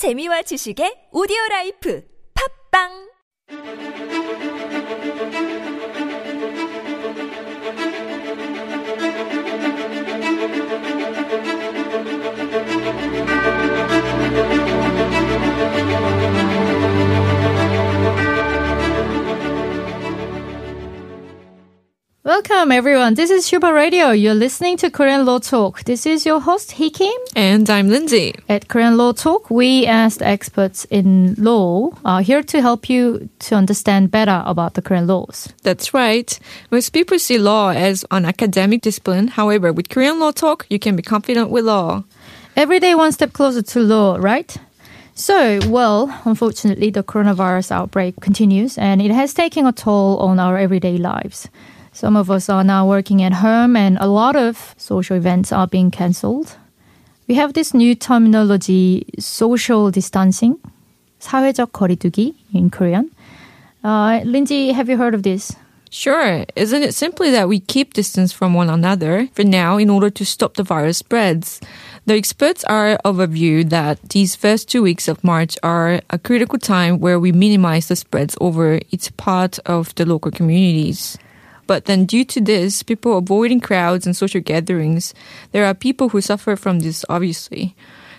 재미와 지식의 오디오 라이프. 팝빵 Welcome everyone. This is Super Radio. You're listening to Korean Law Talk. This is your host Hee Kim. And I'm Lindsay. At Korean Law Talk, we as experts in law are here to help you to understand better about the Korean laws. That's right. Most people see law as an academic discipline. However, with Korean Law Talk, you can be confident with law. Every day one step closer to law, right? So, well, unfortunately, the coronavirus outbreak continues and it has taken a toll on our everyday lives. Some of us are now working at home and a lot of social events are being cancelled. We have this new terminology, social distancing, 사회적 거리두기 in Korean. Uh, Lindsay, have you heard of this? Sure. Isn't it simply that we keep distance from one another for now in order to stop the virus spreads? The experts are of a view that these first two weeks of March are a critical time where we minimize the spreads over each part of the local communities. But then due to this, people avoiding crowds and social gatherings, there are people who suffer from this obviously.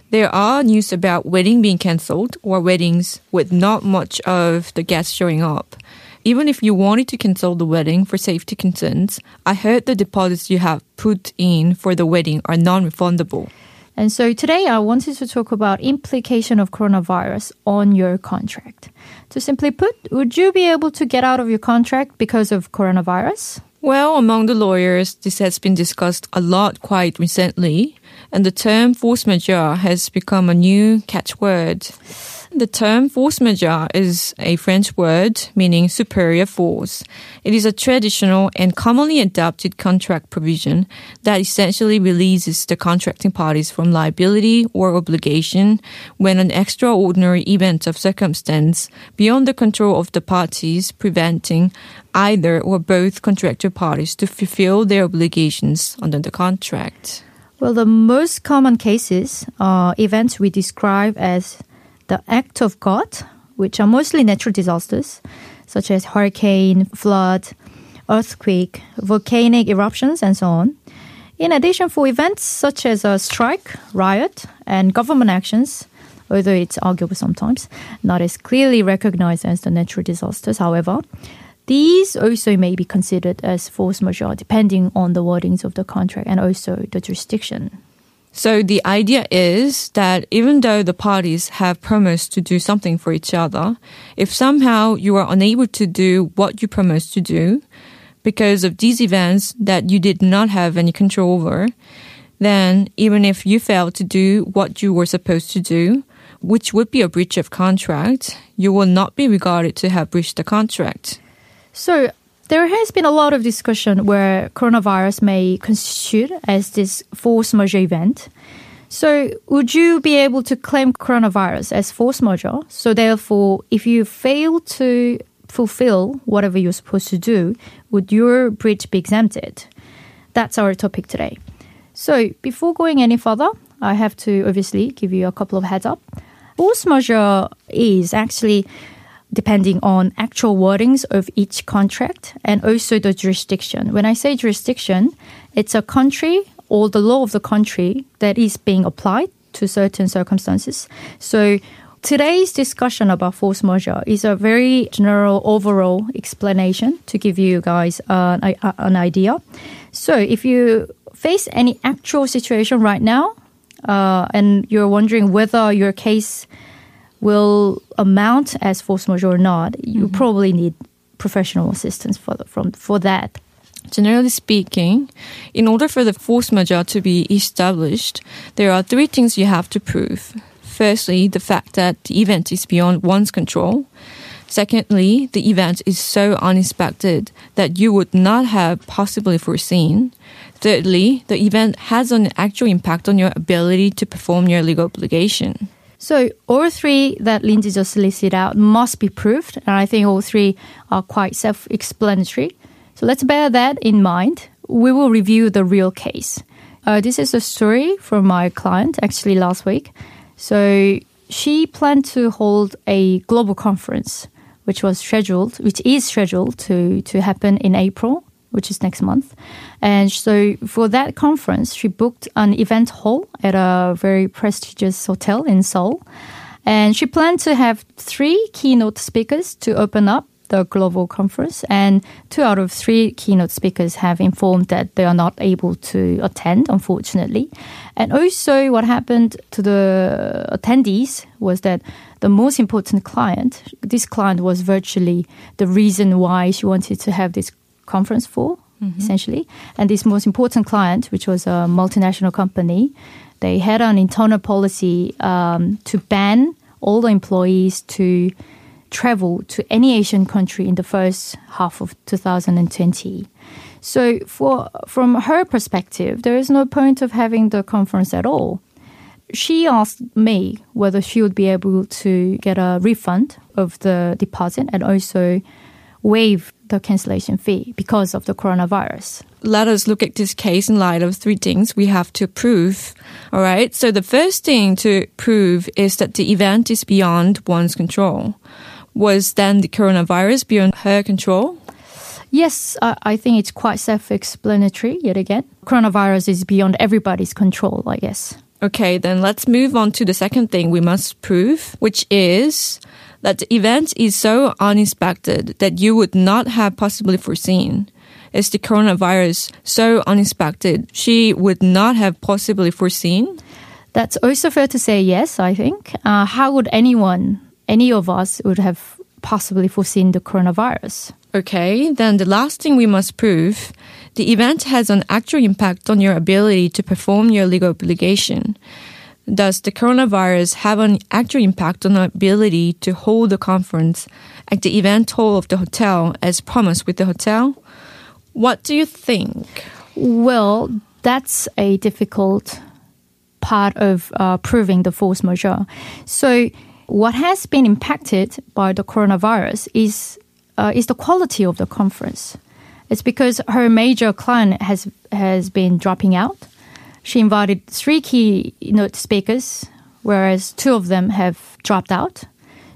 There are news about wedding being cancelled or weddings with not much of the guests showing up. Even if you wanted to cancel the wedding for safety concerns, I heard the deposits you have put in for the wedding are non-refundable. And so today I wanted to talk about implication of coronavirus on your contract. To simply put, would you be able to get out of your contract because of coronavirus? Well, among the lawyers, this has been discussed a lot quite recently, and the term force majeure has become a new catchword. The term force majeure is a French word meaning superior force. It is a traditional and commonly adopted contract provision that essentially releases the contracting parties from liability or obligation when an extraordinary event of circumstance beyond the control of the parties preventing either or both contractor parties to fulfill their obligations under the contract. Well, the most common cases are events we describe as the act of God, which are mostly natural disasters, such as hurricane, flood, earthquake, volcanic eruptions, and so on. In addition, for events such as a strike, riot, and government actions, although it's arguable sometimes, not as clearly recognized as the natural disasters, however, these also may be considered as force majeure depending on the wordings of the contract and also the jurisdiction. So the idea is that even though the parties have promised to do something for each other, if somehow you are unable to do what you promised to do because of these events that you did not have any control over, then even if you fail to do what you were supposed to do, which would be a breach of contract, you will not be regarded to have breached the contract. So there has been a lot of discussion where coronavirus may constitute as this force majeure event. So would you be able to claim coronavirus as force majeure? So therefore, if you fail to fulfill whatever you're supposed to do, would your breach be exempted? That's our topic today. So before going any further, I have to obviously give you a couple of heads up. Force majeure is actually depending on actual wordings of each contract and also the jurisdiction. When I say jurisdiction, it's a country or the law of the country that is being applied to certain circumstances. So today's discussion about force majeure is a very general overall explanation to give you guys uh, an idea. So if you face any actual situation right now uh, and you're wondering whether your case will amount as force majeure or not, you mm-hmm. probably need professional assistance for the, from for that. Generally speaking, in order for the force majeure to be established, there are three things you have to prove. Firstly, the fact that the event is beyond one's control. Secondly, the event is so unexpected that you would not have possibly foreseen. Thirdly, the event has an actual impact on your ability to perform your legal obligation. So all three that Lindsay just listed out must be proved, and I think all three are quite self-explanatory. So let's bear that in mind. We will review the real case. Uh, this is a story from my client actually last week. So she planned to hold a global conference, which was scheduled, which is scheduled to, to happen in April, which is next month. And so for that conference, she booked an event hall at a very prestigious hotel in Seoul. And she planned to have three keynote speakers to open up the global conference, and two out of three keynote speakers have informed that they are not able to attend, unfortunately. And also, what happened to the attendees was that the most important client, this client was virtually the reason why she wanted to have this conference for, mm-hmm. essentially. And this most important client, which was a multinational company, they had an internal policy um, to ban all the employees to travel to any Asian country in the first half of 2020. So, for from her perspective, there is no point of having the conference at all. She asked me whether she would be able to get a refund of the deposit and also waive the cancellation fee because of the coronavirus. Let us look at this case in light of three things we have to prove. All right. So the first thing to prove is that the event is beyond one's control. Was then the coronavirus beyond her control? Yes, I think it's quite self explanatory yet again. Coronavirus is beyond everybody's control, I guess. Okay, then let's move on to the second thing we must prove, which is that the event is so unexpected that you would not have possibly foreseen. Is the coronavirus so unexpected she would not have possibly foreseen? That's also fair to say yes, I think. Uh, how would anyone, any of us, would have possibly foreseen the coronavirus? Okay, then the last thing we must prove the event has an actual impact on your ability to perform your legal obligation. Does the coronavirus have an actual impact on our ability to hold the conference at the event hall of the hotel as promised with the hotel? What do you think? Well, that's a difficult part of uh, proving the force majeure. So, what has been impacted by the coronavirus is uh, is the quality of the conference. It's because her major client has has been dropping out she invited three keynote speakers, whereas two of them have dropped out.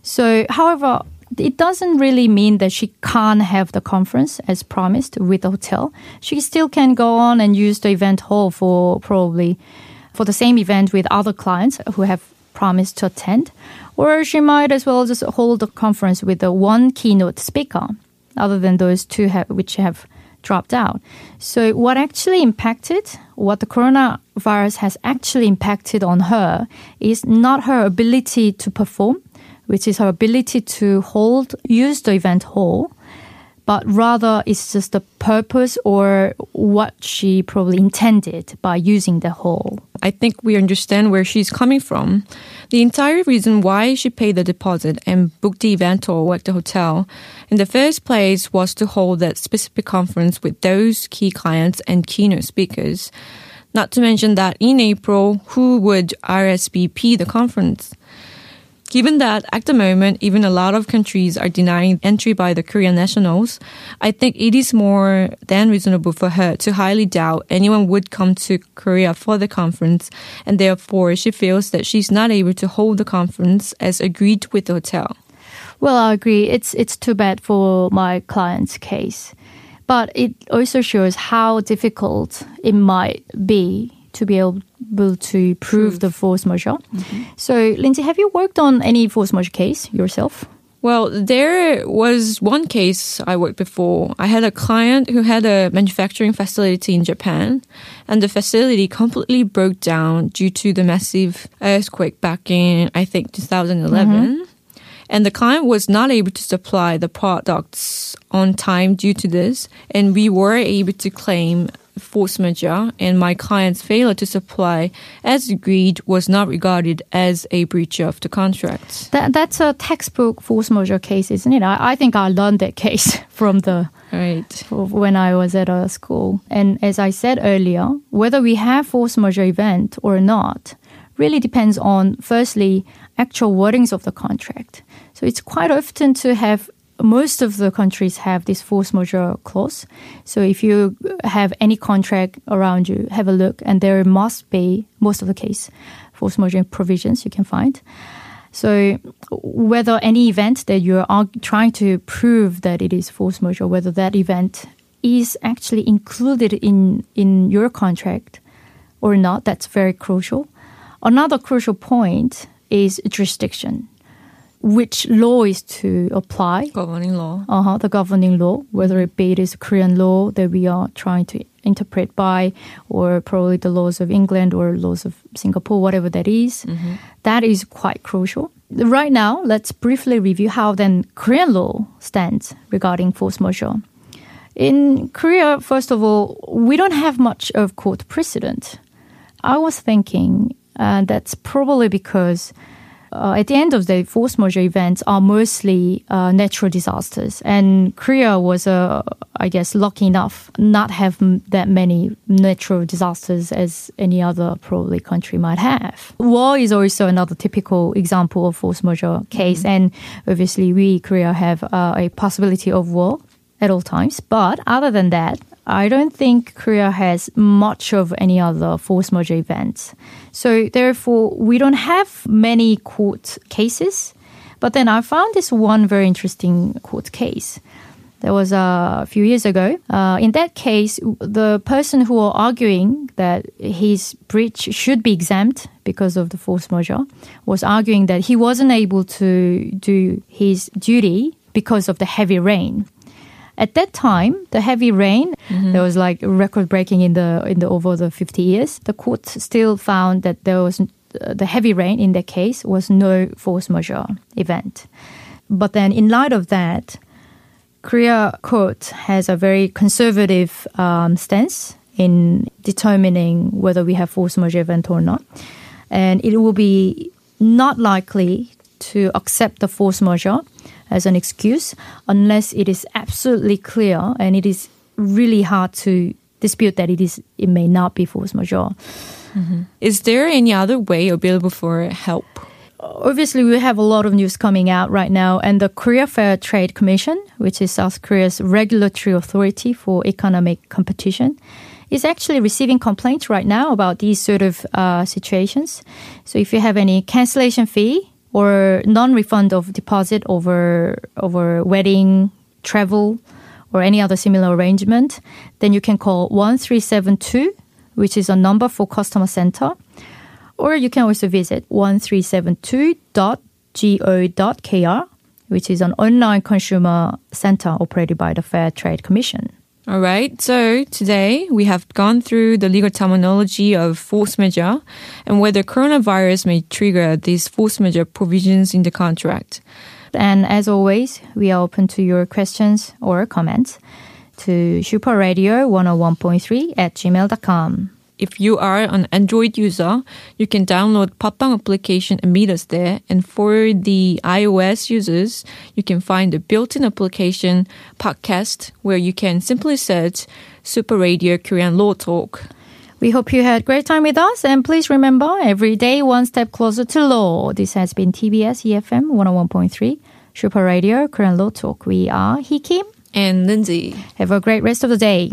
So, however, it doesn't really mean that she can't have the conference as promised with the hotel. She still can go on and use the event hall for probably for the same event with other clients who have promised to attend. Or she might as well just hold the conference with the one keynote speaker, other than those two have, which have dropped out. So, what actually impacted, what the coronavirus has actually impacted on her is not her ability to perform, which is her ability to hold, use the event hall, but rather it's just the purpose or what she probably intended by using the hall. I think we understand where she's coming from. The entire reason why she paid the deposit and booked the event hall at the hotel in the first place was to hold that specific conference with those key clients and keynote speakers. Not to mention that in April, who would RSVP the conference? Given that at the moment, even a lot of countries are denying entry by the Korean nationals, I think it is more than reasonable for her to highly doubt anyone would come to Korea for the conference, and therefore she feels that she's not able to hold the conference as agreed with the hotel. Well, I agree. It's it's too bad for my client's case. But it also shows how difficult it might be to be able to prove, the force majeure. Mm-hmm. So, Lindsay, have you worked on any force majeure case yourself? Well, there was one case I worked before. I had a client who had a manufacturing facility in Japan, and the facility completely broke down due to the massive earthquake back in, I think, 2011. Mm-hmm. And the client was not able to supply the products on time due to this, and we were able to claim force majeure and my client's failure to supply as agreed was not regarded as a breach of the contract. That, that's a textbook force majeure case, isn't it? I, I think I learned that case from the right when I was at a school. And as I said earlier, whether we have force majeure event or not really depends on firstly actual wordings of the contract. So it's quite often to have most of the countries have this force majeure clause. So if you have any contract around you, have a look, and there must be most of the case force majeure provisions you can find. So whether any event that you're trying to prove that it is force majeure, whether that event is actually included in, in your contract or not, that's very crucial. Another crucial point is jurisdiction. Which law is to apply? Governing law. uh-huh, the governing law, whether it be it is Korean law that we are trying to interpret by, or probably the laws of England or laws of Singapore, whatever that is. That is quite crucial. Right now, let's briefly review how then Korean law stands regarding force majeure. In Korea, first of all, we don't have much of court precedent. I was thinking uh, that's probably because uh, at the end of the force majeure events are mostly uh, natural disasters, and Korea was, uh, I guess, lucky enough not have m- that many natural disasters as any other probably country might have. War is also another typical example of force majeure case, and obviously we Korea have uh, a possibility of war at all times. But other than that, I don't think Korea has much of any other force majeure events. So therefore, we don't have many court cases. But then I found this one very interesting court case. That was uh, a few years ago. Uh, in that case, the person who were arguing that his breach should be exempt because of the force majeure was arguing that he wasn't able to do his duty because of the heavy rain. At that time, the heavy rain there was like record breaking in the in the over the 50 years. The court still found that there was uh, the heavy rain in that case was no force majeure event. But then, in light of that, Korea court has a very conservative um, stance in determining whether we have force majeure event or not, and it will be not likely to accept the force majeure as an excuse unless it is absolutely clear and it is really hard to dispute that it is it may not be force majeure. Is there any other way available for help? obviously we have a lot of news coming out right now and the korea fair trade commission which is south korea's regulatory authority for economic competition is actually receiving complaints right now about these sort of uh, situations so if you have any cancellation fee or non-refund of deposit over over wedding travel or any other similar arrangement then you can call 1372 which is a number for customer center or you can also visit 1372.go.kr, which is an online consumer center operated by the Fair Trade Commission. All right. So today we have gone through the legal terminology of force majeure and whether coronavirus may trigger these force majeure provisions in the contract. And as always, we are open to your questions or comments to superradio101.3 at gmail.com. If you are an Android user, you can download Podbbang application and meet us there. And for the iOS users, you can find the built-in application podcast where you can simply search Super Radio Korean Law Talk. We hope you had great time with us and please remember every day one step closer to law. This has been TBS EFM 101.3 Super Radio Korean Law Talk. We are Hee Kim And Lindsay. Have a great rest of the day.